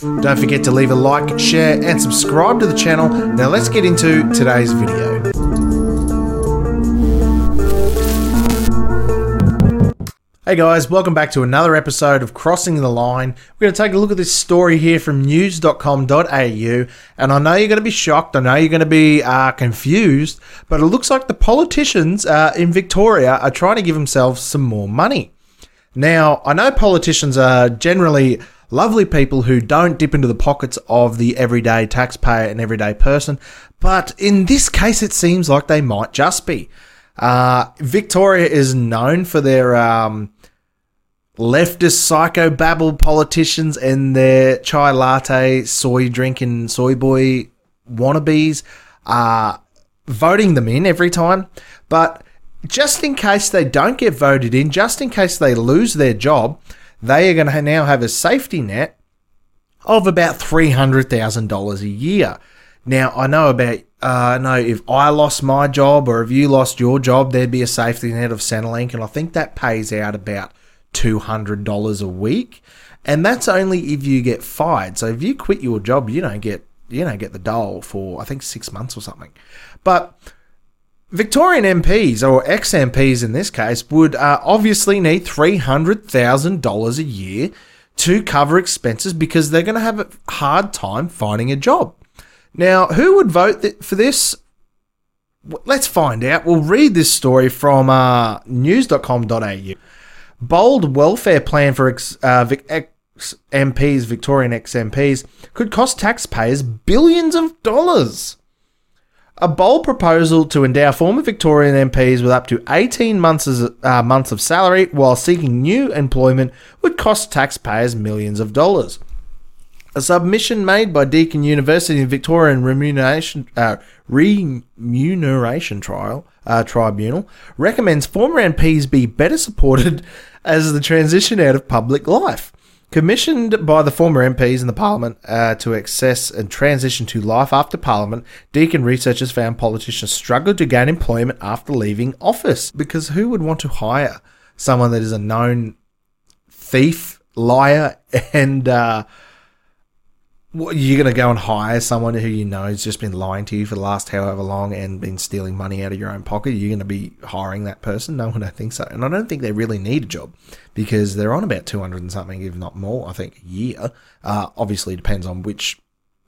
Don't forget to leave a like, share, and subscribe to the channel. Now let's get into today's video. Hey guys, welcome back to another episode of Crossing the Line. We're going to take a look at this story here from news.com.au, and I know you're going to be shocked, I know you're going to be uh, confused, but it looks like the politicians uh, in Victoria are trying to give themselves some more money. Now, I know politicians are generally lovely people who don't dip into the pockets of the everyday taxpayer and everyday person, but in this case, it seems like they might just be. Uh, Victoria is known for their um, leftist psychobabble politicians and their chai latte, soy drinking, soy boy wannabes, uh, voting them in every time. But just in case they don't get voted in, just in case they lose their job, they are going to now have a safety net of about $300,000 a year. Now, I know about, uh, I know if I lost my job or if you lost your job, there'd be a safety net of Centrelink, and I think that pays out about $200 a week. And that's only if you get fired. So if you quit your job, you don't get you don't get the dole for I think 6 months or something. But Victorian MPs, or ex MPs in this case, would uh, obviously need $300,000 a year to cover expenses because they're going to have a hard time finding a job. Now, who would vote th- for this? Let's find out. We'll read this story from uh, news.com.au. Bold welfare plan for ex, uh, Vic, ex MPs, Victorian ex MPs, could cost taxpayers billions of dollars. A bold proposal to endow former Victorian MPs with up to 18 months, uh, months of salary while seeking new employment would cost taxpayers millions of dollars. A submission made by Deakin University and Victorian Remuneration, uh, Remuneration Trial, uh, Tribunal recommends former MPs be better supported as the transition out of public life. Commissioned by the former MPs in the Parliament uh, to access and transition to life after Parliament, Deakin researchers found politicians struggled to gain employment after leaving office. Because who would want to hire someone that is a known thief, liar, and uh, what, you're going to go and hire someone who you know has just been lying to you for the last however long and been stealing money out of your own pocket? You're going to be hiring that person? No, I don't think so. And I don't think they really need a job because they're on about 200 and something, if not more, I think, a year. Uh, obviously, depends on which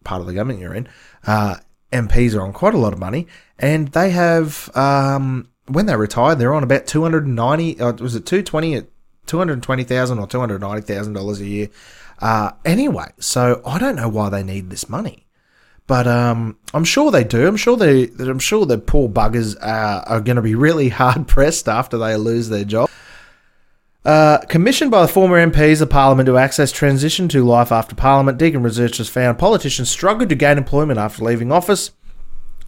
part of the government you're in. Uh, MPs are on quite a lot of money and they have, um, when they retire, they're on about 290, uh, was it 220 $220,000 or $290,000 a year. Uh, anyway, so I don't know why they need this money, but um, I'm sure they do. I'm sure they. I'm sure the poor buggers uh, are going to be really hard pressed after they lose their job. Uh, commissioned by the former MPs of Parliament to access transition to life after Parliament, Deakin researchers found politicians struggled to gain employment after leaving office.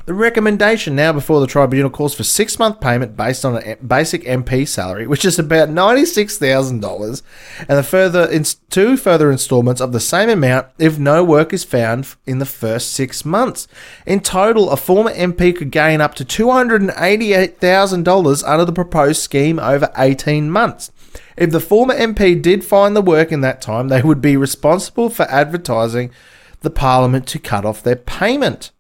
The recommendation now before the tribunal calls for six month payment based on a basic MP salary, which is about $96,000, and the further two further instalments of the same amount if no work is found in the first six months. In total, a former MP could gain up to $288,000 under the proposed scheme over 18 months. If the former MP did find the work in that time, they would be responsible for advertising the Parliament to cut off their payment.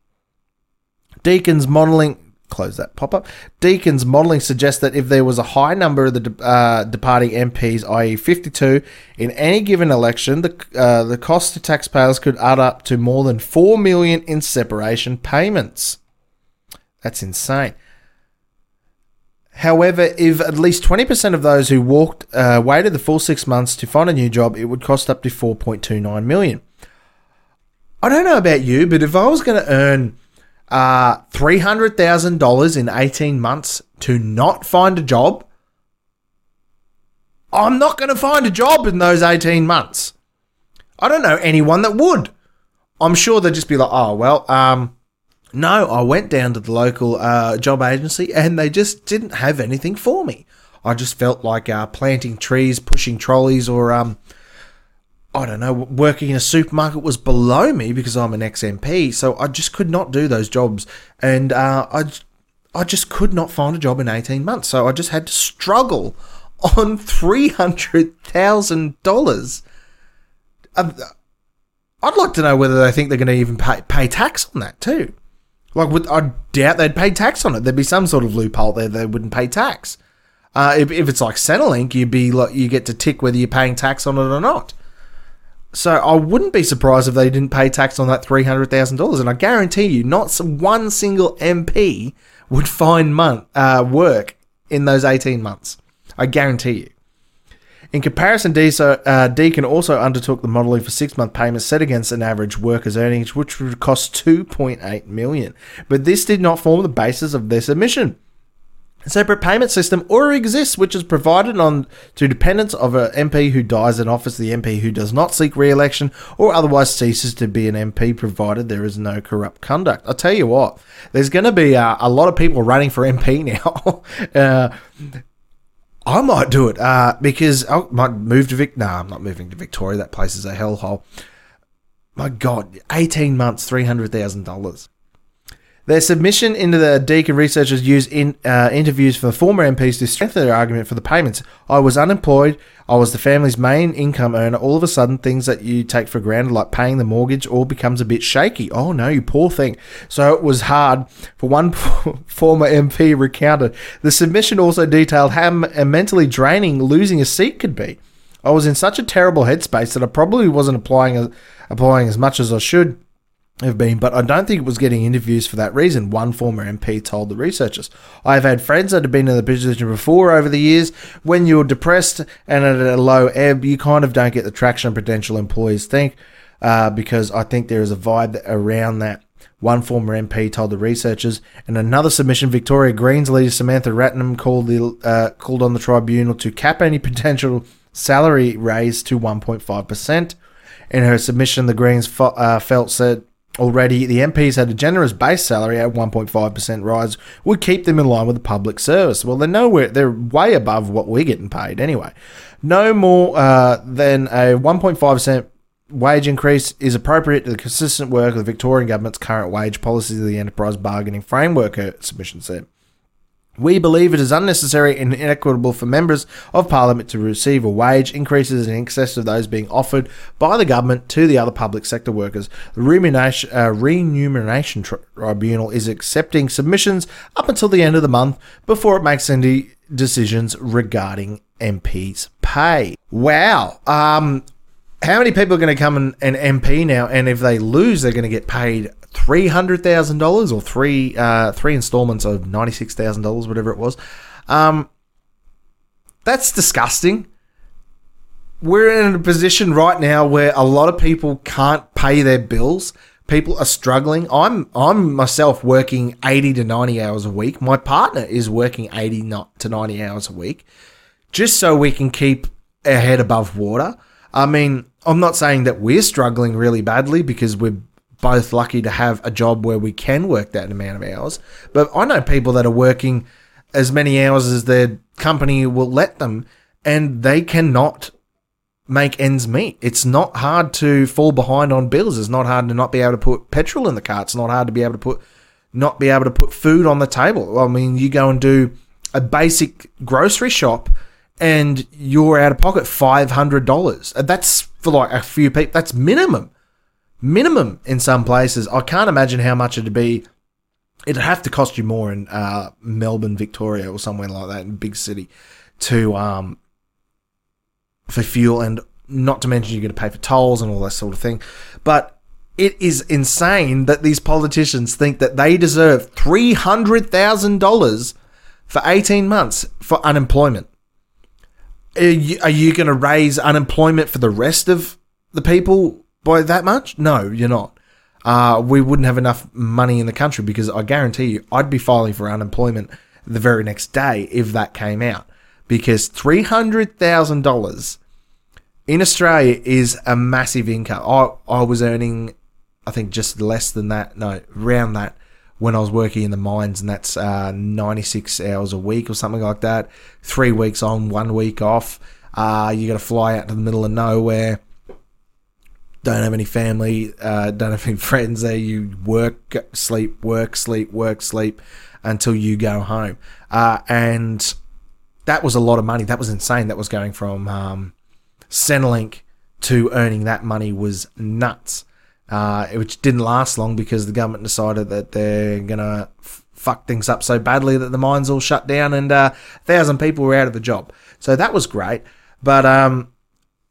Deakin's modelling close that pop up. Deakin's modelling suggests that if there was a high number of the uh, departing MPs, i.e., 52, in any given election, the uh, the cost to taxpayers could add up to more than four million in separation payments. That's insane. However, if at least 20% of those who walked uh, waited the full six months to find a new job, it would cost up to 4.29 million. I don't know about you, but if I was going to earn uh, $300,000 in 18 months to not find a job, I'm not going to find a job in those 18 months. I don't know anyone that would. I'm sure they'd just be like, oh, well, um, no, I went down to the local uh, job agency and they just didn't have anything for me. I just felt like uh, planting trees, pushing trolleys, or um, I don't know, working in a supermarket was below me because I'm an ex MP. So I just could not do those jobs. And uh, I, I just could not find a job in 18 months. So I just had to struggle on $300,000. I'd like to know whether they think they're going to even pay, pay tax on that too. Like, with, I doubt they'd pay tax on it. There'd be some sort of loophole there they wouldn't pay tax. Uh, if, if it's like Centrelink, you'd be like, you get to tick whether you're paying tax on it or not. So I wouldn't be surprised if they didn't pay tax on that three hundred thousand dollars. And I guarantee you, not one single MP would find month, uh, work in those eighteen months. I guarantee you. In comparison, Deakin also undertook the modelling for six-month payments set against an average worker's earnings, which would cost 2.8 million. But this did not form the basis of their submission. A separate payment system already exists, which is provided on to dependents of an MP who dies in office, the MP who does not seek re-election or otherwise ceases to be an MP, provided there is no corrupt conduct. I'll tell you what, there's going to be uh, a lot of people running for MP now. uh, I might do it uh, because I might move to Vic. No, I'm not moving to Victoria. That place is a hellhole. My God, 18 months, $300,000. Their submission into the Deakin researchers used in uh, interviews for former MPs to strengthen their argument for the payments. I was unemployed. I was the family's main income earner. All of a sudden, things that you take for granted, like paying the mortgage, all becomes a bit shaky. Oh no, you poor thing. So it was hard for one former MP recounted. The submission also detailed how mentally draining losing a seat could be. I was in such a terrible headspace that I probably wasn't applying applying as much as I should have been, but I don't think it was getting interviews for that reason. One former MP told the researchers. I've had friends that have been in the position before over the years. When you're depressed and at a low ebb, you kind of don't get the traction potential employees think, uh, because I think there is a vibe around that. One former MP told the researchers. and another submission, Victoria Greens leader Samantha Ratnam called the uh, called on the tribunal to cap any potential salary raise to 1.5 percent. In her submission, the Greens fo- uh, felt said Already, the MPs had a generous base salary at 1.5% rise, would keep them in line with the public service. Well, they're nowhere, they're way above what we're getting paid anyway. No more uh, than a 1.5% wage increase is appropriate to the consistent work of the Victorian government's current wage policies of the enterprise bargaining framework, submission said. We believe it is unnecessary and inequitable for members of parliament to receive a wage increases in excess of those being offered by the government to the other public sector workers. The remuneration, uh, remuneration tribunal is accepting submissions up until the end of the month before it makes any decisions regarding MPs' pay. Wow. Um, how many people are going to come and, and MP now? And if they lose, they're going to get paid three hundred thousand dollars or three uh, three installments of ninety six thousand dollars, whatever it was. Um, that's disgusting. We're in a position right now where a lot of people can't pay their bills. People are struggling. I'm I'm myself working eighty to ninety hours a week. My partner is working eighty to ninety hours a week, just so we can keep our head above water. I mean, I'm not saying that we're struggling really badly because we're both lucky to have a job where we can work that amount of hours. But I know people that are working as many hours as their company will let them, and they cannot make ends meet. It's not hard to fall behind on bills. It's not hard to not be able to put petrol in the car. It's not hard to be able to put not be able to put food on the table. I mean, you go and do a basic grocery shop and you're out of pocket five hundred dollars. That's for like a few people. That's minimum minimum in some places. I can't imagine how much it'd be. It'd have to cost you more in uh, Melbourne, Victoria, or somewhere like that in big city to um for fuel, and not to mention you're going to pay for tolls and all that sort of thing. But it is insane that these politicians think that they deserve three hundred thousand dollars for eighteen months for unemployment. Are you, are you going to raise unemployment for the rest of the people by that much? No, you're not. Uh, we wouldn't have enough money in the country because I guarantee you, I'd be filing for unemployment the very next day if that came out. Because three hundred thousand dollars in Australia is a massive income. I I was earning, I think, just less than that. No, around that when I was working in the mines, and that's uh, ninety six hours a week or something like that. Three weeks on, one week off. Uh, you got to fly out to the middle of nowhere don't have any family, uh, don't have any friends there. You work, sleep, work, sleep, work, sleep until you go home. Uh, and that was a lot of money. That was insane. That was going from um, Centrelink to earning that money was nuts. uh, which didn't last long because the government decided that they're going to f- fuck things up so badly that the mines all shut down and uh, a thousand people were out of the job. So that was great. But um,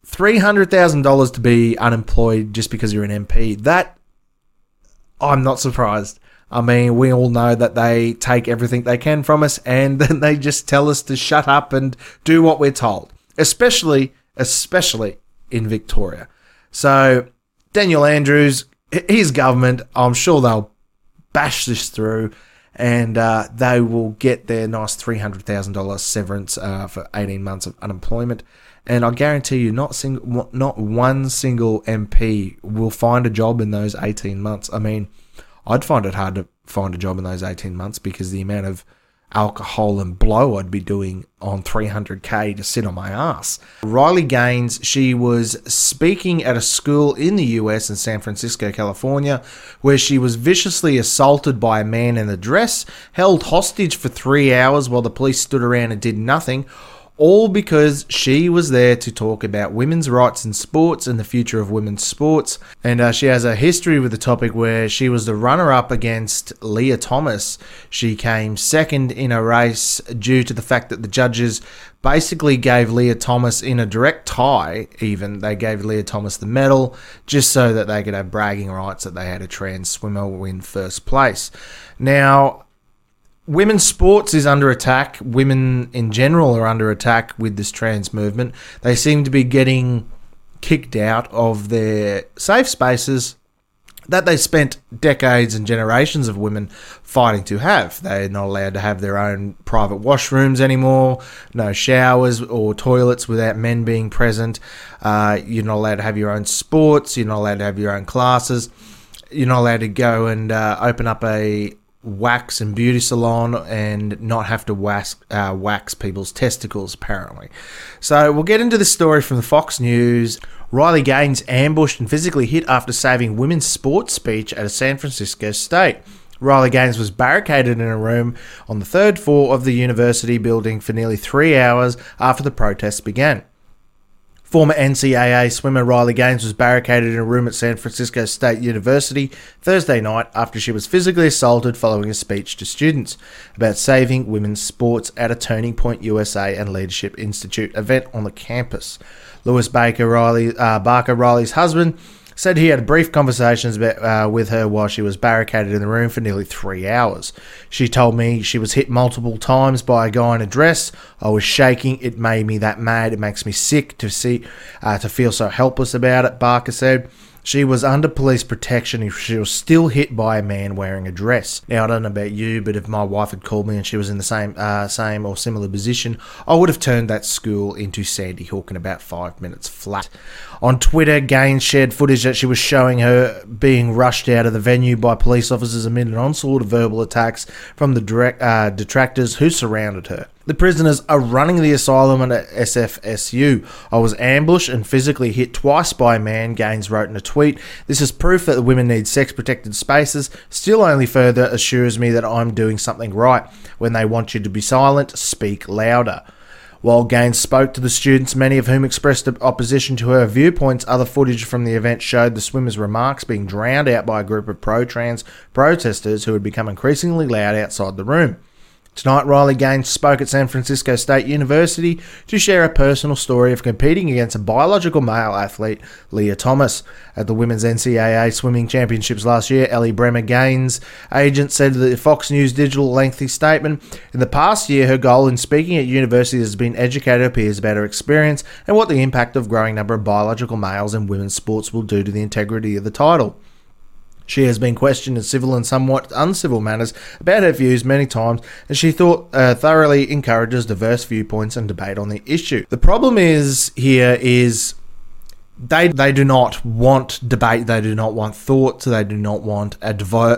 $300,000 to be unemployed just because you're an MP, that I'm not surprised. I mean, we all know that they take everything they can from us and then they just tell us to shut up and do what we're told. Especially, especially in Victoria. So, Daniel Andrews, his government, I'm sure they'll bash this through and uh, they will get their nice $300,000 severance uh, for 18 months of unemployment. And I guarantee you, not single, not one single MP will find a job in those 18 months. I mean, I'd find it hard to find a job in those 18 months because the amount of alcohol and blow I'd be doing on 300k to sit on my ass. Riley Gaines, she was speaking at a school in the US in San Francisco, California, where she was viciously assaulted by a man in a dress, held hostage for three hours while the police stood around and did nothing all because she was there to talk about women's rights in sports and the future of women's sports. And uh, she has a history with the topic where she was the runner up against Lia Thomas. She came second in a race due to the fact that the judges basically gave Lia Thomas in a direct tie, even they gave Lia Thomas the medal just so that they could have bragging rights that they had a trans swimmer win first place. Now, women's sports is under attack. Women in general are under attack with this trans movement. They seem to be getting kicked out of their safe spaces that they spent decades and generations of women fighting to have. They're not allowed to have their own private washrooms anymore, no showers or toilets without men being present. Uh, you're not allowed to have your own sports, you're not allowed to have your own classes. You're not allowed to go and uh, open up a wax and beauty salon and not have to wax, uh, wax people's testicles, apparently. So we'll get into the story from the Fox News. Riley Gaines ambushed and physically hit after saving women's sports speech at a San Francisco state. Riley Gaines was barricaded in a room on the third floor of the university building for nearly three hours after the protests began. Former NCAA swimmer Riley Gaines was barricaded in a room at San Francisco State University Thursday night after she was physically assaulted following a speech to students about saving women's sports at a Turning Point USA and Leadership Institute event on the campus. Louis Baker Riley, uh, Barker Riley's husband said he had brief conversations uh, with her while she was barricaded in the room for nearly three hours. She told me she was hit multiple times by a guy in a dress. I was shaking. It made me that mad. It makes me sick to see, uh, to feel so helpless about it. Barker said. She was under police protection if she was still hit by a man wearing a dress. Now I don't know about you, but if my wife had called me and she was in the same uh, same or similar position, I would have turned that school into Sandy Hook in about five minutes flat. On Twitter, Gaines shared footage that she was showing her being rushed out of the venue by police officers amid an onslaught of verbal attacks from the direct, uh, detractors who surrounded her. The prisoners are running the asylum at SFSU. I was ambushed and physically hit twice by a man, Gaines wrote in a tweet. This is proof that the women need sex protected spaces. Still only further assures me that I'm doing something right. When they want you to be silent, speak louder. While Gaines spoke to the students, many of whom expressed opposition to her viewpoints, other footage from the event showed the swimmer's remarks being drowned out by a group of pro trans protesters who had become increasingly loud outside the room. Tonight, Riley Gaines spoke at San Francisco State University to share a personal story of competing against a biological male athlete, Lia Thomas. At the Women's NCAA Swimming Championships last year, Ellie Bremer Gaines' agent said the Fox News Digital lengthy statement In the past year, her goal in speaking at university has been educate her peers about her experience and what the impact of growing number of biological males in women's sports will do to the integrity of the title. She has been questioned in civil and somewhat uncivil manners about her views many times, and she thought uh, thoroughly encourages diverse viewpoints and debate on the issue. The problem is here is they they do not want debate. They do not want thought. They do not want a,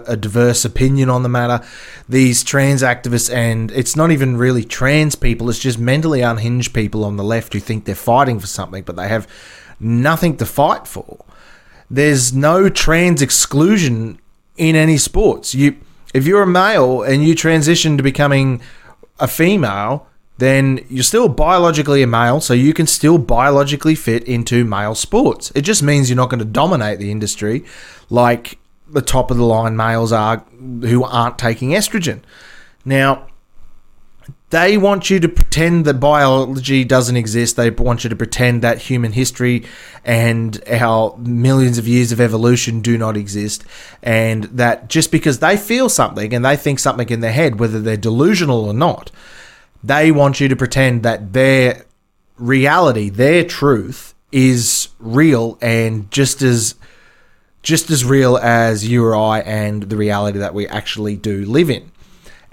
a diverse opinion on the matter. These trans activists, and it's not even really trans people. It's just mentally unhinged people on the left who think they're fighting for something, but they have nothing to fight for there's no trans exclusion in any sports. You, if you're a male and you transition to becoming a female, then you're still biologically a male, so you can still biologically fit into male sports. It just means you're not going to dominate the industry like the top of the line males are who aren't taking estrogen. Now, they want you to pretend that biology doesn't exist. They want you to pretend that human history and our millions of years of evolution do not exist. And that just because they feel something and they think something in their head, whether they're delusional or not, they want you to pretend that their reality, their truth, is real and just as just as real as you or I and the reality that we actually do live in.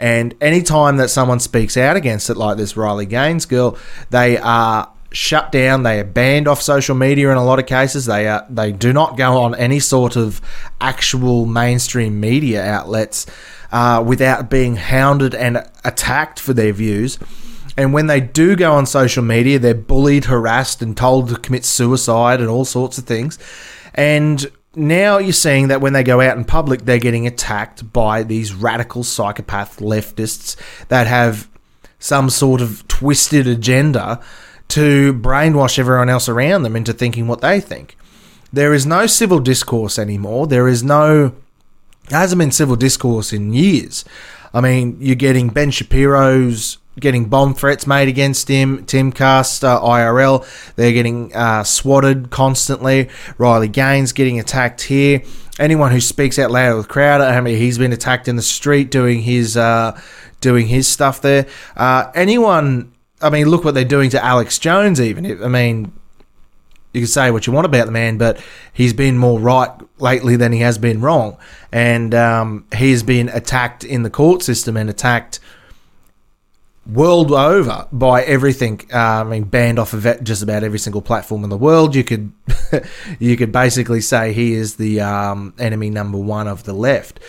And anytime that someone speaks out against it, like this Riley Gaines girl, they are shut down. They are banned off social media in a lot of cases. They are they do not go on any sort of actual mainstream media outlets uh, without being hounded and attacked for their views. And when they do go on social media, they're bullied, harassed, and told to commit suicide and all sorts of things. And now you're seeing that when they go out in public, they're getting attacked by these radical psychopath leftists that have some sort of twisted agenda to brainwash everyone else around them into thinking what they think. There is no civil discourse anymore. There is no, there hasn't been civil discourse in years. I mean, you're getting Ben Shapiro's getting bomb threats made against him. Timcast, uh, IRL, they're getting uh, swatted constantly. Riley Gaines getting attacked here. Anyone who speaks out loud with Crowder, I mean, he's been attacked in the street doing his uh, doing his stuff there. Uh, anyone, I mean, look what they're doing to Alex Jones. Even, I mean. You can say what you want about the man, but he's been more right lately than he has been wrong, and um, he's been attacked in the court system and attacked world over by everything. Uh, I mean, banned off of just about every single platform in the world. You could you could basically say he is the um, enemy number one of the left.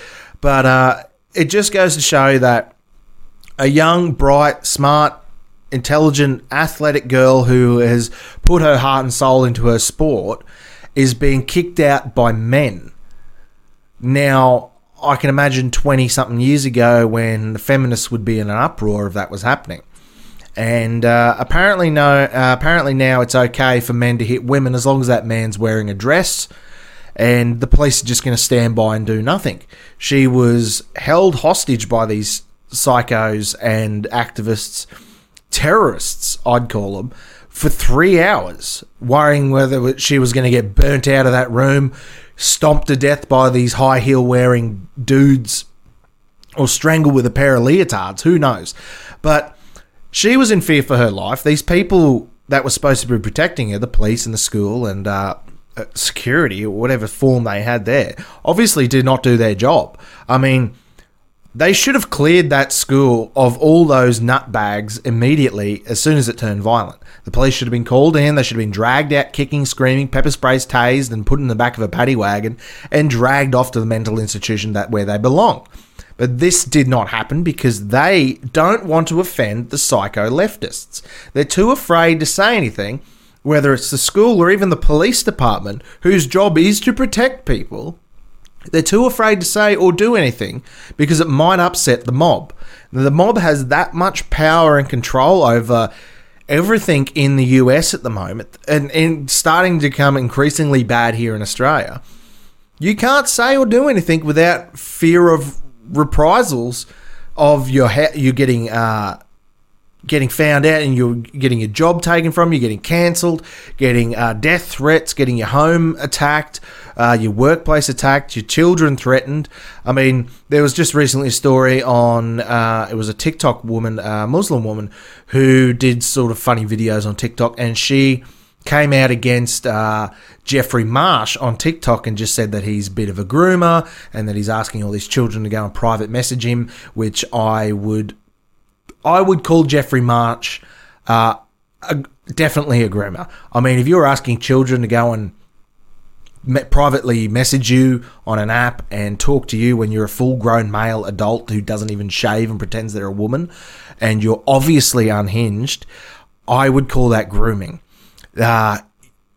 But uh, it just goes to show that a young, bright, smart, intelligent, athletic girl who has put her heart and soul into her sport is being kicked out by men. Now, I can imagine 20 something years ago when the feminists would be in an uproar if that was happening. And uh, apparently, no. Uh, apparently now it's okay for men to hit women as long as that man's wearing a dress, and the police are just going to stand by and do nothing. She was held hostage by these psychos and activists, terrorists, I'd call them, for three hours, worrying whether she was going to get burnt out of that room, stomped to death by these high heel wearing dudes or strangled with a pair of leotards. Who knows? But she was in fear for her life. These people that were supposed to be protecting her, the police and the school and uh, uh security or whatever form they had there, obviously did not do their job. I mean, they should have cleared that school of all those nutbags immediately as soon as it turned violent. The police should have been called in. They should have been dragged out, kicking, screaming, pepper sprays, tased, and put in the back of a paddy wagon and dragged off to the mental institution that where they belong. But this did not happen because they don't want to offend the psycho leftists. They're too afraid to say anything, whether it's the school or even the police department, whose job is to protect people they're too afraid to say or do anything because it might upset the mob. The mob has that much power and control over everything in the US at the moment and, and starting to become increasingly bad here in Australia. You can't say or do anything without fear of reprisals of your you getting uh, getting found out and you're getting your job taken from you, getting cancelled, getting uh, death threats, getting your home attacked, uh, your workplace attacked, your children threatened. I mean, there was just recently a story on uh, it was a TikTok woman, a Muslim woman, who did sort of funny videos on TikTok, and she came out against uh, Jeffrey Marsh on TikTok and just said that he's a bit of a groomer and that he's asking all these children to go and private message him, which I would I would call Jeffrey Marsh uh, a, definitely a groomer. I mean, if you're asking children to go and me- privately message you on an app and talk to you when you're a full grown male adult who doesn't even shave and pretends they're a woman and you're obviously unhinged, I would call that grooming. Uh,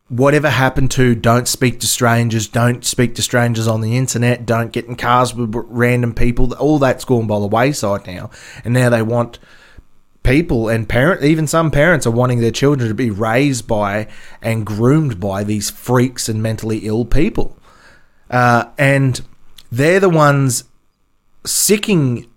whatever happened to don't speak to strangers, don't speak to strangers on the internet, don't get in cars with random people, all that's gone by the wayside now. And now they want people and parent even some parents are wanting their children to be raised by and groomed by these freaks and mentally ill people uh, and they're the ones sicking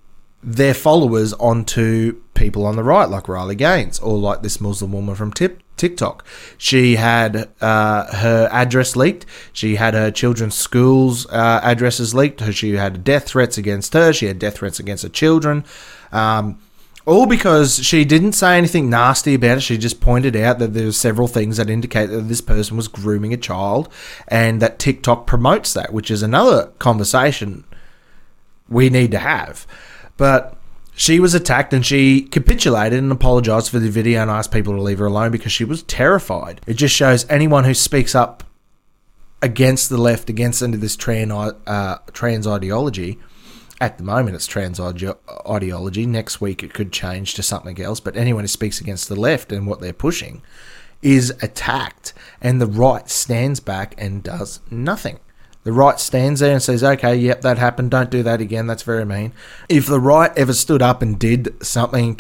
their followers onto people on the right like riley gaines or like this muslim woman from Tip, tiktok. She had uh, her address leaked. She had her children's schools uh, addresses leaked. She had death threats against her. She had death threats against her children. Um, all because she didn't say anything nasty about it. She just pointed out that there there's several things that indicate that this person was grooming a child and that TikTok promotes that, which is another conversation we need to have. But she was attacked and she capitulated and apologized for the video and asked people to leave her alone because she was terrified. It just shows anyone who speaks up against the left, against into this trans, uh, trans ideology, at the moment it's trans ideology. Next week it could change to something else. But anyone who speaks against the left and what they're pushing is attacked, and the right stands back and does nothing. The right stands there and says, okay, yep, that happened. Don't do that again. That's very mean. If the right ever stood up and did something,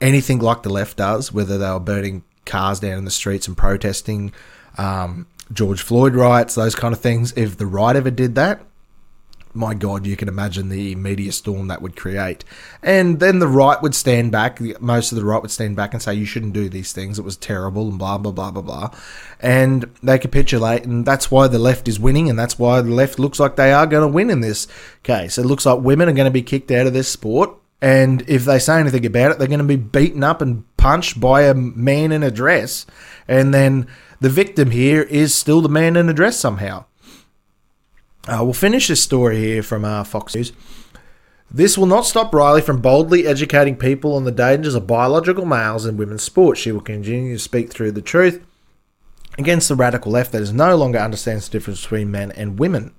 anything like the left does, whether they were burning cars down in the streets and protesting um, George Floyd riots, those kind of things, if the right ever did that, my God, you can imagine the media storm that would create. And then the right would stand back, most of the right would stand back and say, you shouldn't do these things, it was terrible, and blah, blah, blah, blah, blah. And they capitulate, and that's why the left is winning, and that's why the left looks like they are going to win in this case. It looks like women are going to be kicked out of this sport. And if they say anything about it, they're going to be beaten up and punched by a man in a dress. And then the victim here is still the man in a dress somehow. Uh, we'll finish this story here from uh, Fox News. This will not stop Riley from boldly educating people on the dangers of biological males in women's sports. She will continue to speak through the truth against the radical left that is no longer understands the difference between men and women.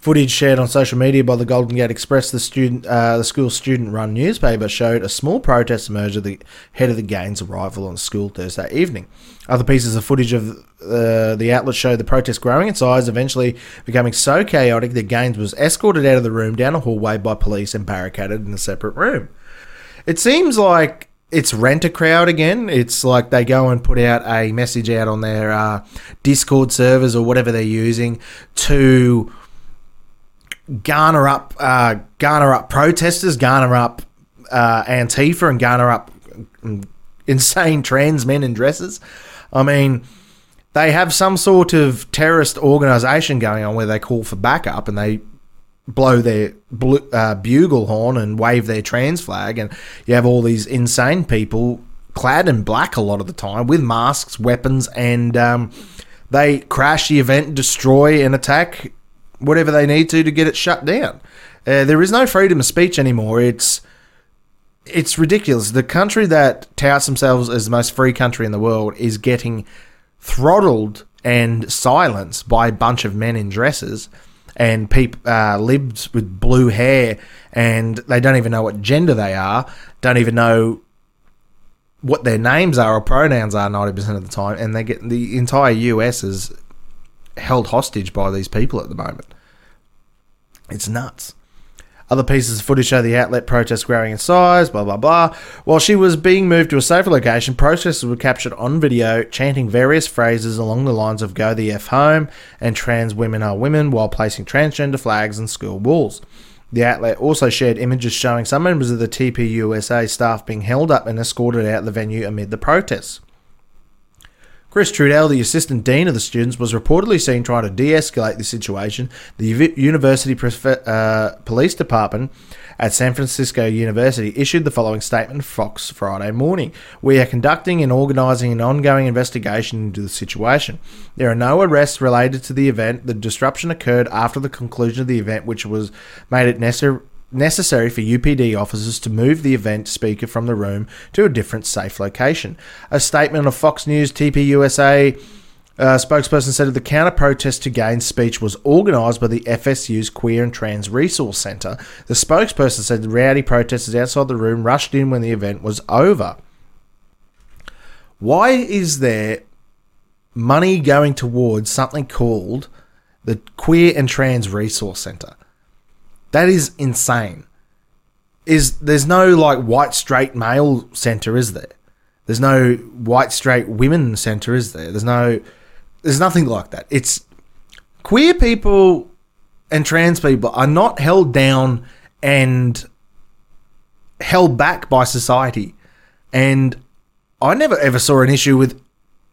Footage shared on social media by the Golden Gate Xpress, the student, uh, the school student-run newspaper, showed a small protest emerge at the head of the Gaines' arrival on school Thursday evening. Other pieces of footage of uh, the outlet showed the protest growing in size, eventually becoming so chaotic that Gaines was escorted out of the room down a hallway by police and barricaded in a separate room. It seems like it's rent a crowd again. It's like they go and put out a message out on their uh, Discord servers or whatever they're using to garner up uh, garner up protesters, garner up uh, Antifa, and garner up insane trans men in dresses. I mean, they have some sort of terrorist organization going on where they call for backup and they blow their uh, bugle horn and wave their trans flag, and you have all these insane people clad in black a lot of the time with masks, weapons, and um, they crash the event, destroy, and attack whatever they need to to get it shut down. Uh, there is no freedom of speech anymore. It's it's ridiculous. The country that touts themselves as the most free country in the world is getting throttled and silenced by a bunch of men in dresses and people uh, libs with blue hair, and they don't even know what gender they are, don't even know what their names are or pronouns are ninety percent of the time, and they get the entire US is held hostage by these people at the moment. It's nuts. Other pieces of footage show the outlet protest growing in size, blah, blah, blah. While she was being moved to a safer location, protesters were captured on video chanting various phrases along the lines of Go the F home and trans women are women while placing transgender flags on school walls. The outlet also shared images showing some members of the TPUSA staff being held up and escorted out the venue amid the protests. Chris Trudell, the assistant dean of the students, was reportedly seen trying to de escalate the situation. The University uh, Police Department at San Francisco University issued the following statement Fox Friday morning. We are conducting and organising an ongoing investigation into the situation. There are no arrests related to the event. The disruption occurred after the conclusion of the event, which was made it necessary necessary for UPD officers to move the event speaker from the room to a different safe location. A statement of Fox News TPUSA uh, spokesperson said the counter protest to Gaines' speech was organised by the FSU's Queer and Trans Resource Centre. The spokesperson said the rowdy protesters outside the room rushed in when the event was over. Why is there money going towards something called the Queer and Trans Resource Centre? That is insane. is there's no like white straight male center, is there? There's no white straight women center, is there? There's no there's nothing like that. It's queer people and trans people are not held down and held back by society. And I never ever saw an issue with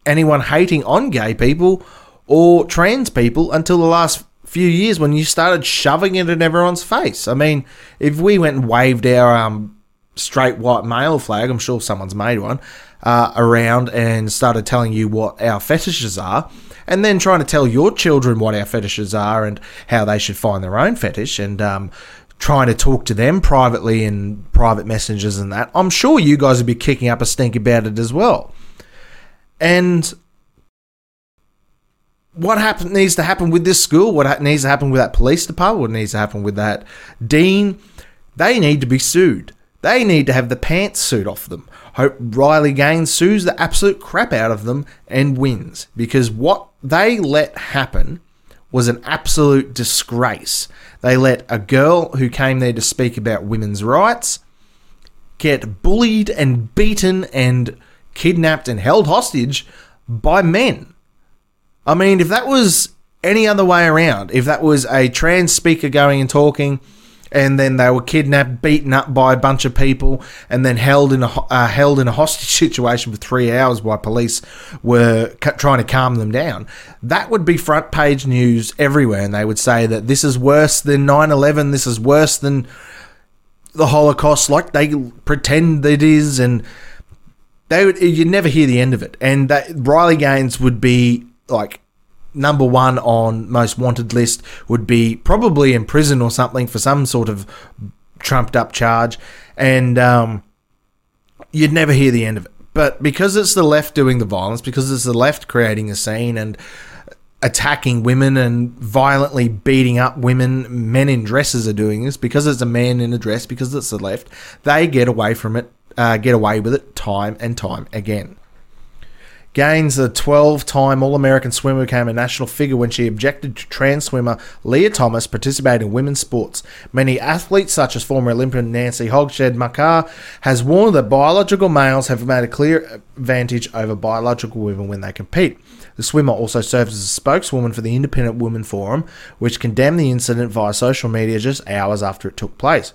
anyone hating on gay people or trans people until the last few years when you started shoving it in everyone's face. I mean, if we went and waved our um, straight white male flag, I'm sure someone's made one, uh, around and started telling you what our fetishes are, and then trying to tell your children what our fetishes are and how they should find their own fetish, and um, trying to talk to them privately in private messages and that, I'm sure you guys would be kicking up a stink about it as well. And what happen, needs to happen with this school, what ha- needs to happen with that police department, what needs to happen with that dean, they need to be sued. They need to have the pants suit off them. Hope Riley Gaines sues the absolute crap out of them and wins because what they let happen was an absolute disgrace. They let a girl who came there to speak about women's rights get bullied and beaten and kidnapped and held hostage by men. I mean, if that was any other way around, if that was a trans speaker going and talking, and then they were kidnapped, beaten up by a bunch of people, and then held in a uh, held in a hostage situation for three hours while police were ca- trying to calm them down. That would be front page news everywhere, and they would say that this is worse than 9-11, This is worse than the Holocaust, like they pretend it is, and they would you'd never hear the end of it. And that Riley Gaines would be like number one on most wanted list would be probably in prison or something for some sort of trumped up charge, and um, you'd never hear the end of it. But because it's the left doing the violence, because it's the left creating a scene and attacking women and violently beating up women, men in dresses are doing this because it's a man in a dress, because it's the left, they get away from it, uh, get away with it time and time again. Gaines, the 12 time All American swimmer, became a national figure when she objected to trans swimmer Lia Thomas participating in women's sports. Many athletes, such as former Olympian Nancy Hogshead Makar, has warned that biological males have made a clear advantage over biological women when they compete. The swimmer also serves as a spokeswoman for the Independent Women Forum, which condemned the incident via social media just hours after it took place.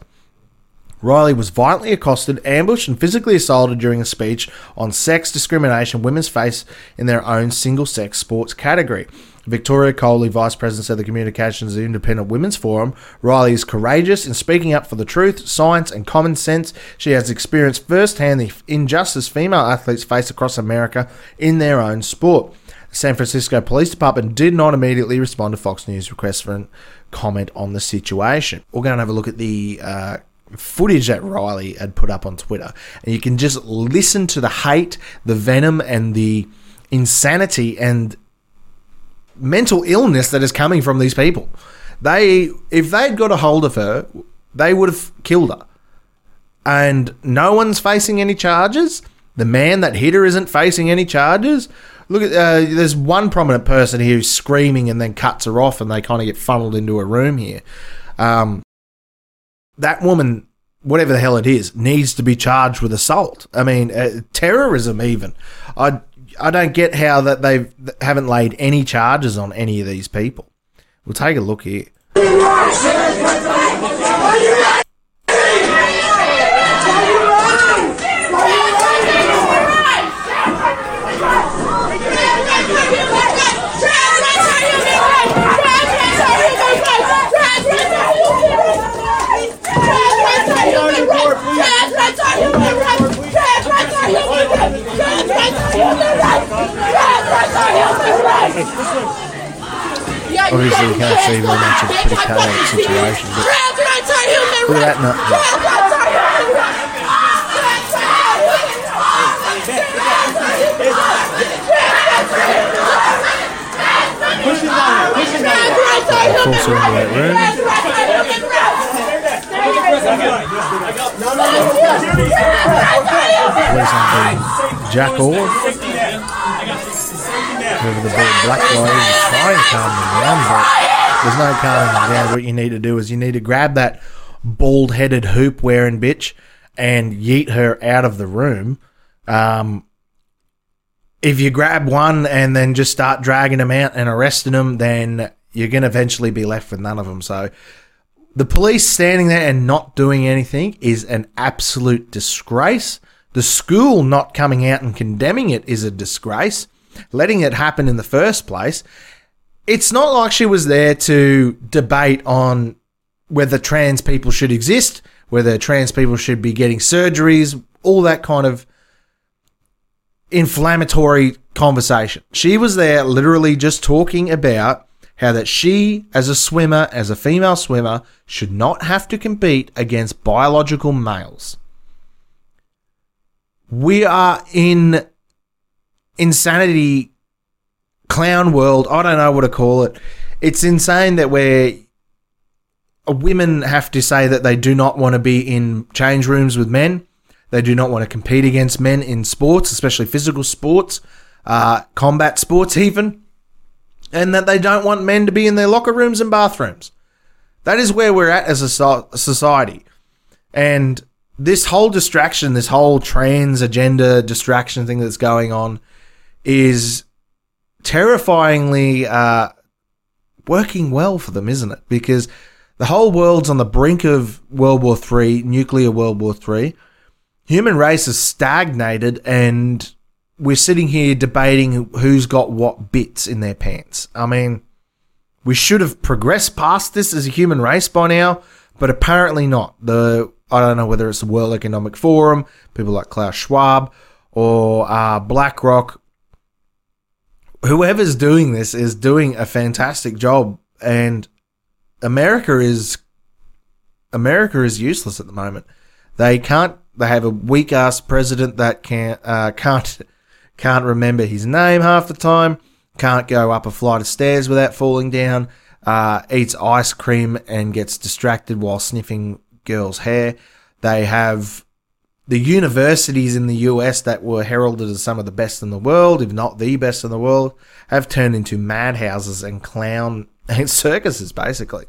Riley was violently accosted, ambushed, and physically assaulted during a speech on sex discrimination women's face in their own single sex sports category. Victoria Coley, Vice President of the Communications of the Independent Women's Forum, Riley is courageous in speaking up for the truth, science, and common sense. She has experienced firsthand the injustice female athletes face across America in their own sport. The San Francisco Police Department did not immediately respond to Fox News requests for a comment on the situation. We're going to have a look at the uh, footage that Riley had put up on Twitter, and you can just listen to the hate, the venom, and the insanity and mental illness that is coming from these people. They, if they'd got a hold of her, they would have killed her. And no one's facing any charges. The man that hit her isn't facing any charges. Look at uh, there's one prominent person here who's screaming and then cuts her off, and they kind of get funneled into a room here. Um, that woman, whatever the hell it is, needs to be charged with assault. I mean, uh, terrorism even. I I don't get how that they haven't laid any charges on any of these people. We'll take a look here. Obviously, you can't see very much of a pretty chaotic situation, but look at that nut Force her into that room. Police on Jack Orr whoever the big black is trying to calm them down, but there's no calming them down. What you need to do is you need to grab that bald headed hoop wearing bitch and yeet her out of the room. Um, if you grab one and then just start dragging them out and arresting them, then you're going to eventually be left with none of them. So the police standing there and not doing anything is an absolute disgrace. The school not coming out and condemning it is a disgrace. Letting it happen in the first place. It's not like she was there to debate on whether trans people should exist, whether trans people should be getting surgeries, all that kind of inflammatory conversation. She was there literally just talking about how that she, as a swimmer, as a female swimmer, should not have to compete against biological males. We are in insanity clown world. I don't know what to call it. It's insane that we're women have to say that they do not want to be in change rooms with men. They do not want to compete against men in sports, especially physical sports, uh, combat sports, even. And that they don't want men to be in their locker rooms and bathrooms. That is where we're at as a society. And this whole distraction, this whole trans agenda distraction thing that's going on is terrifyingly uh, working well for them, isn't it? Because the whole world's on the brink of World War Three, nuclear World War Three. Human race has stagnated, and we're sitting here debating who's got what bits in their pants. I mean, we should have progressed past this as a human race by now, but apparently not. The I don't know whether it's the World Economic Forum, people like Klaus Schwab, or uh, BlackRock. Whoever's doing this is doing a fantastic job, and America is America is useless at the moment. They can't. They have a weak ass president that can't uh, can't can't remember his name half the time. Can't go up a flight of stairs without falling down. Uh, eats ice cream and gets distracted while sniffing girls' hair. They have the universities in the US that were heralded as some of the best in the world, if not the best in the world, have turned into madhouses and clown and circuses, basically.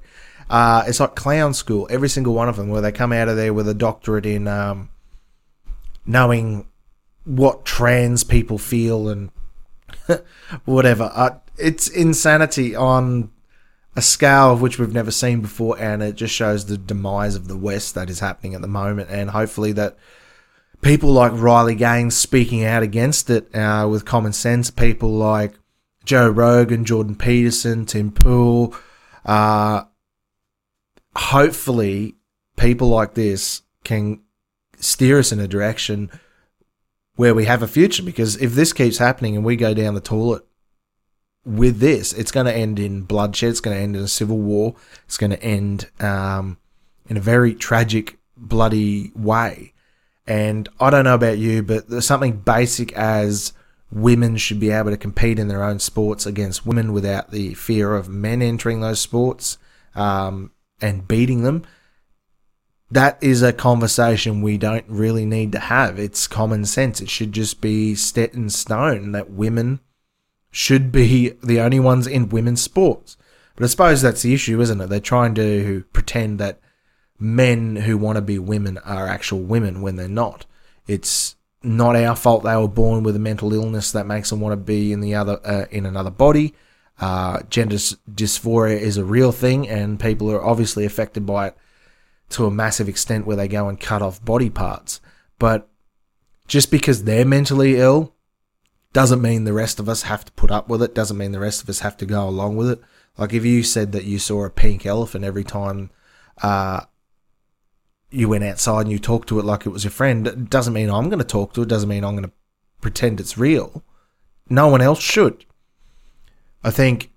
Uh, it's like clown school, every single one of them, where they come out of there with a doctorate in um, knowing what trans people feel and whatever. Uh, it's insanity on a scale of which we've never seen before, and it just shows the demise of the West that is happening at the moment. And hopefully, that people like Riley Gaines speaking out against it uh, with common sense, people like Joe Rogan, Jordan Peterson, Tim Pool, uh, hopefully, people like this can steer us in a direction where we have a future. Because if this keeps happening and we go down the toilet with this, it's going to end in bloodshed. It's going to end in a civil war. It's going to end um, in a very tragic, bloody way. And I don't know about you, but there's something basic as women should be able to compete in their own sports against women without the fear of men entering those sports um, and beating them. That is a conversation we don't really need to have. It's common sense. It should just be set in stone that women should be the only ones in women's sports. But I suppose that's the issue, isn't it? They're trying to pretend that men who want to be women are actual women when they're not. It's not our fault they were born with a mental illness that makes them want to be in the other uh, in another body. Uh, gender dysphoria is a real thing, and people are obviously affected by it to a massive extent where they go and cut off body parts. But just because they're mentally ill doesn't mean the rest of us have to put up with it, doesn't mean the rest of us have to go along with it. Like if you said that you saw a pink elephant every time uh, you went outside and you talked to it like it was your friend, it doesn't mean I'm going to talk to it, doesn't mean I'm going to pretend it's real. No one else should. I think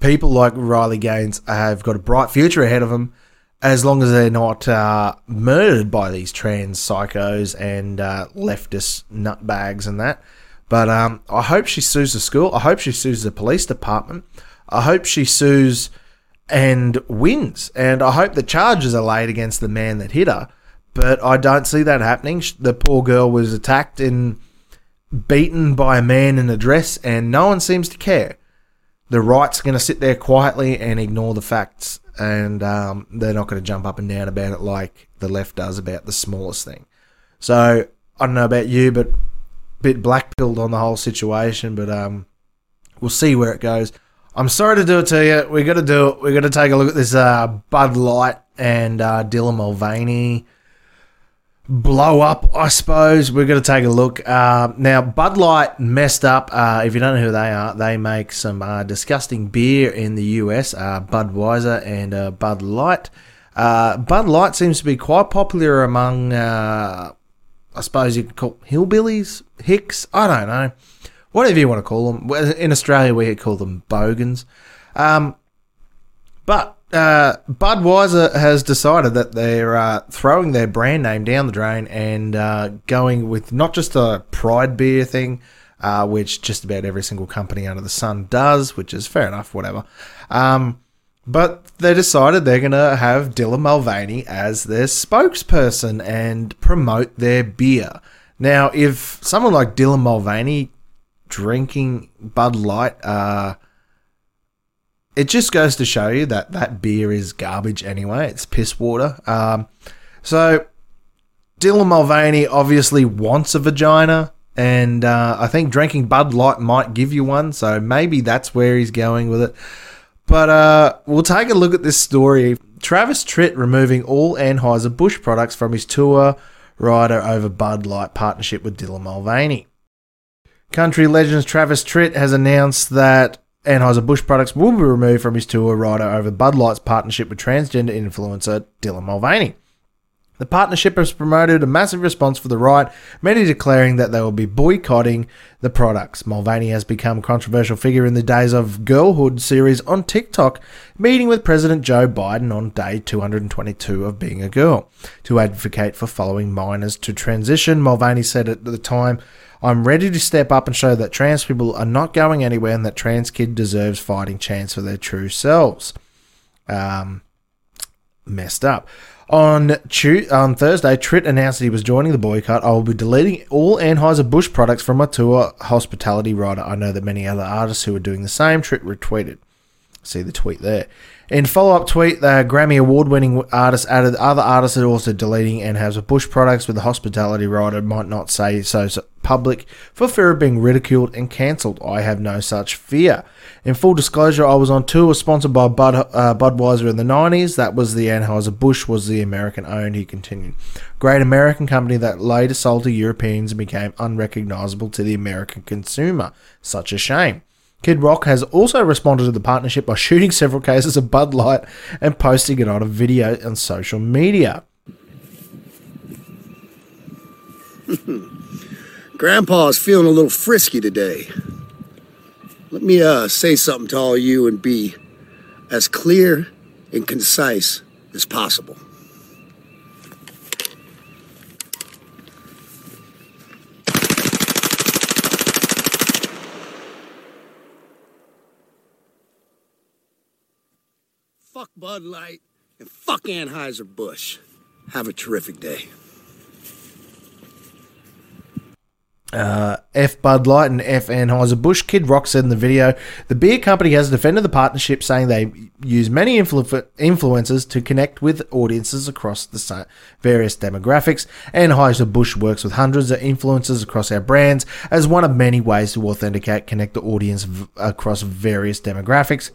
people like Riley Gaines have got a bright future ahead of them as long as they're not uh, murdered by these trans psychos and uh, leftist nutbags and that. But um, I hope she sues the school. I hope she sues the police department. I hope she sues and wins. And I hope the charges are laid against the man that hit her. But I don't see that happening. The poor girl was attacked and beaten by a man in a dress, and no one seems to care. the right's going to sit there quietly and ignore the facts, and um, they're not going to jump up and down about it like the left does about the smallest thing. So I don't know about you, but bit black pilled on the whole situation. But um, we'll see where it goes. I'm sorry to do it to you. We got to do it. We got to take a look at this uh, Bud Light and uh, Dylan Mulvaney blow up, I suppose. We're going to take a look. Uh, now, Bud Light messed up. Uh, if you don't know who they are, they make some uh, disgusting beer in the US uh, Budweiser and uh, Bud Light. Uh, Bud Light seems to be quite popular among, I suppose you could call hillbillies, hicks, I don't know. Whatever you want to call them. In Australia, we call them bogans. Um, but uh, Budweiser has decided that they're uh, throwing their brand name down the drain and uh, going with not just a pride beer thing, uh, which just about every single company under the sun does, which is fair enough, whatever. Um, but they decided they're going to have Dylan Mulvaney as their spokesperson and promote their beer. Now, if someone like Dylan Mulvaney drinking Bud Light, uh, it just goes to show you that that beer is garbage anyway. It's piss water. Um, so Dylan Mulvaney obviously wants a vagina, and uh, I think drinking Bud Light might give you one. So maybe that's where he's going with it. But uh, we'll take a look at this story. Travis Tritt removing all Anheuser Busch products from his tour rider over Bud Light partnership with Dylan Mulvaney. Country Legends Travis Tritt has announced that Anheuser-Busch products will be removed from his tour rider over Bud Light's partnership with transgender influencer Dylan Mulvaney. The partnership has promoted a massive response for the right, many declaring that they will be boycotting the products. Mulvaney has become a controversial figure in the Days of Girlhood series on TikTok, meeting with President Joe Biden on day 222 of being a girl to advocate for following minors to transition. Mulvaney said at the time, I'm ready to step up and show that trans people are not going anywhere and that trans kid deserves fighting chance for their true selves. Um, messed up. On on Thursday, Tritt announced that he was joining the boycott. I will be deleting all Anheuser-Busch products from my tour hospitality rider. I know that many other artists who are doing the same. Tritt retweeted. See the tweet there. In follow up tweet, the Grammy Award winning artist added other artists are also deleting Anheuser-Busch products with the hospitality rider might not say so public for fear of being ridiculed and cancelled. I have no such fear. In full disclosure, I was on tour sponsored by Bud, uh, Budweiser in the 90s. That was the Anheuser-Busch was the American owned, he continued. Great American company that later sold to Europeans and became unrecognizable to the American consumer. Such a shame. Kid Rock has also responded to the partnership by shooting several cases of Bud Light and posting it on a video on social media. Grandpa's feeling a little frisky today. Let me uh, say something to all you and be as clear and concise as possible. Fuck Bud Light and fuck Anheuser-Busch. Have a terrific day. Uh, F Bud Light and F Anheuser-Busch. Kid Rock said in the video, the beer company has defended the partnership, saying they use many influ- influencers to connect with audiences across the various demographics. Anheuser-Busch works with hundreds of influencers across our brands as one of many ways to authenticate, connect the audience v- across various demographics.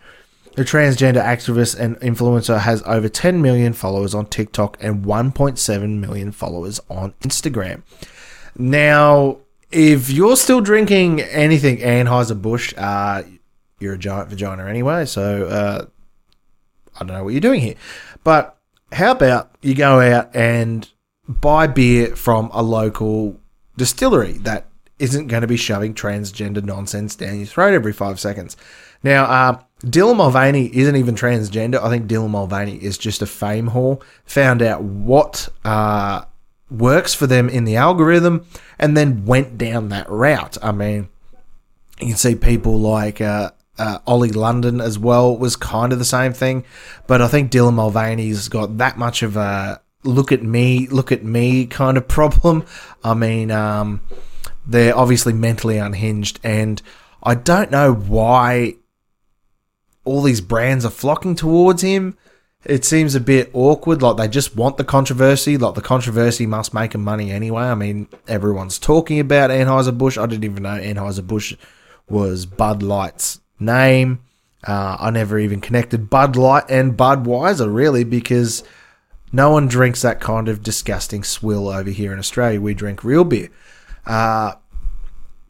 The transgender activist and influencer has over 10 million followers on TikTok and 1.7 million followers on Instagram. Now, if you're still drinking anything Anheuser-Busch, uh, you're a giant vagina anyway, so uh, I don't know what you're doing here. But how about you go out and buy beer from a local distillery that isn't going to be shoving transgender nonsense down your throat every five seconds? Now, uh, Dylan Mulvaney isn't even transgender. I think Dylan Mulvaney is just a fame whore. Found out what uh, works for them in the algorithm and then went down that route. I mean, you can see people like uh, uh, Ollie London as well was kind of the same thing. But I think Dylan Mulvaney's got that much of a look at me, look at me kind of problem. I mean, um, they're obviously mentally unhinged and I don't know why all these brands are flocking towards him. It seems a bit awkward, like they just want the controversy. Like the controversy must make them money anyway. I mean, everyone's talking about Anheuser Busch. I didn't even know Anheuser Busch was Bud Light's name. Uh, I never even connected Bud Light and Budweiser really because no one drinks that kind of disgusting swill over here in Australia. We drink real beer. Uh,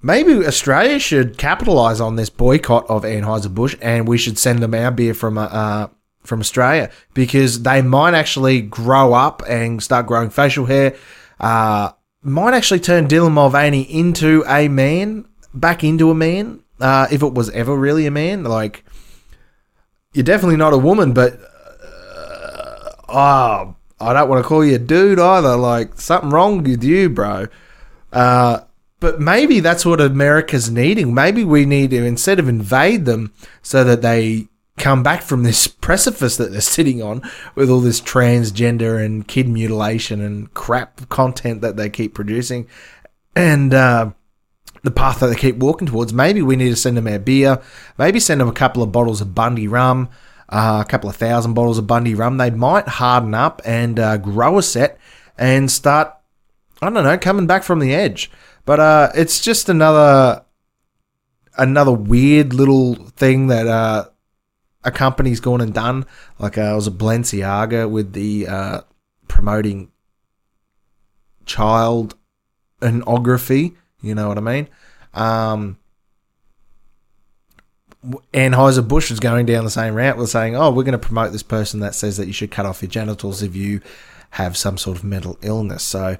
maybe Australia should capitalize on this boycott of Anheuser Busch, and we should send them our beer from uh, uh, from Australia because they might actually grow up and start growing facial hair. Uh, might actually turn Dylan Mulvaney into a man, back into a man, uh, if it was ever really a man. Like, you're definitely not a woman, but uh, oh, I don't want to call you a dude either. Like, something wrong with you, bro. Uh, but maybe that's what America's needing. Maybe we need to, instead of invade them so that they come back from this precipice that they're sitting on with all this transgender and kid mutilation and crap content that they keep producing and uh, the path that they keep walking towards. Maybe we need to send them our beer, maybe send them a couple of bottles of Bundy rum, uh, a couple of thousand bottles of Bundy rum. They might harden up and uh, grow a set and start, I don't know, coming back from the edge. But uh, it's just another another weird little thing that uh, a company's gone and done. Like uh, it was a Balenciaga with the uh, promoting child anography. You know what I mean? Um, Anheuser Busch was going down the same route, was saying, "Oh, we're going to promote this person that says that you should cut off your genitals if you have some sort of mental illness." So,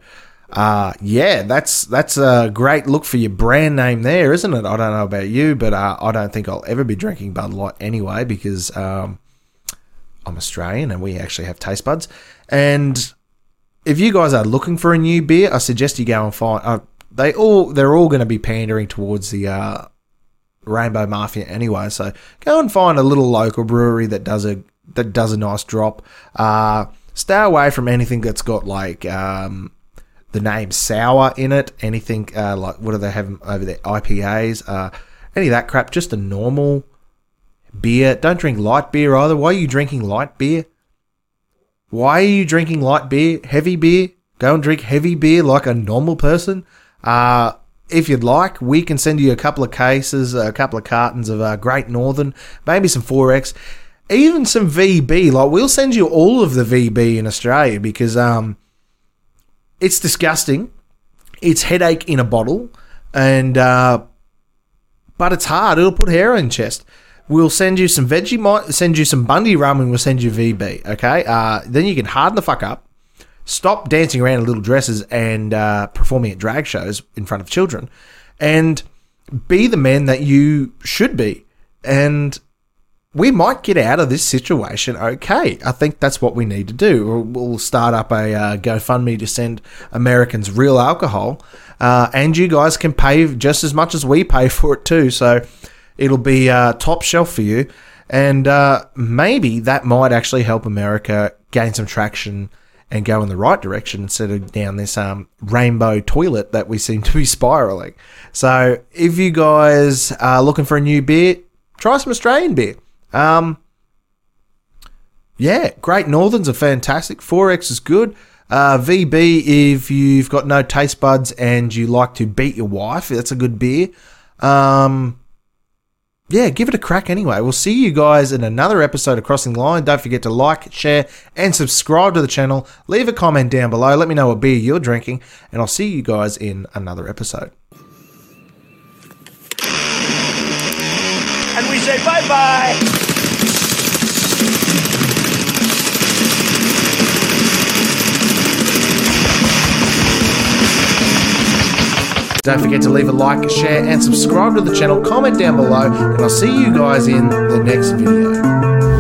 uh, yeah, that's that's a great look for your brand name there, isn't it? I don't know about you, but uh, I don't think I'll ever be drinking Bud Light anyway because um, I'm Australian and we actually have taste buds. And if you guys are looking for a new beer, I suggest you go and find. Uh, they all they're all going to be pandering towards the uh, Rainbow Mafia anyway. So go and find a little local brewery that does a that does a nice drop. Uh, stay away from anything that's got like um, the name sour in it. Anything uh, like what do they have over there? IPAs, uh, any of that crap. Just a normal beer. Don't drink light beer either. Why are you drinking light beer? Why are you drinking light beer? Heavy beer? Go and drink heavy beer like a normal person. Uh, if you'd like, we can send you a couple of cases, a couple of cartons of uh, Great Northern, maybe some 4X, even some VB. Like we'll send you all of the VB in Australia because um, it's disgusting. It's headache in a bottle, and uh, but it's hard. It'll put hair in chest. We'll send you some veggie, might send you some Bundy rum, and we'll send you VB. Okay, uh, then you can harden the fuck up stop dancing around in little dresses and uh, performing at drag shows in front of children and be the men that you should be. And we might get out of this situation okay. I think that's what we need to do. We'll start up a uh, GoFundMe to send Americans real alcohol, uh, and you guys can pay just as much as we pay for it too. So it'll be uh, top shelf for you, and uh, maybe that might actually help America gain some traction and go in the right direction instead of down this um, rainbow toilet that we seem to be spiraling. So, if you guys are looking for a new beer, try some Australian beer. Um, yeah, Great Northerns are fantastic. 4X is good. Uh, VB, if you've got no taste buds and you like to beat your wife, that's a good beer. Um, yeah, give it a crack anyway. We'll see you guys in another episode of Crossing the Line. Don't forget to like, share, and subscribe to the channel. Leave a comment down below. Let me know what beer you're drinking, and I'll see you guys in another episode. And we say bye bye. Don't forget to leave a like, share, and subscribe to the channel. Comment down below, and I'll see you guys in the next video.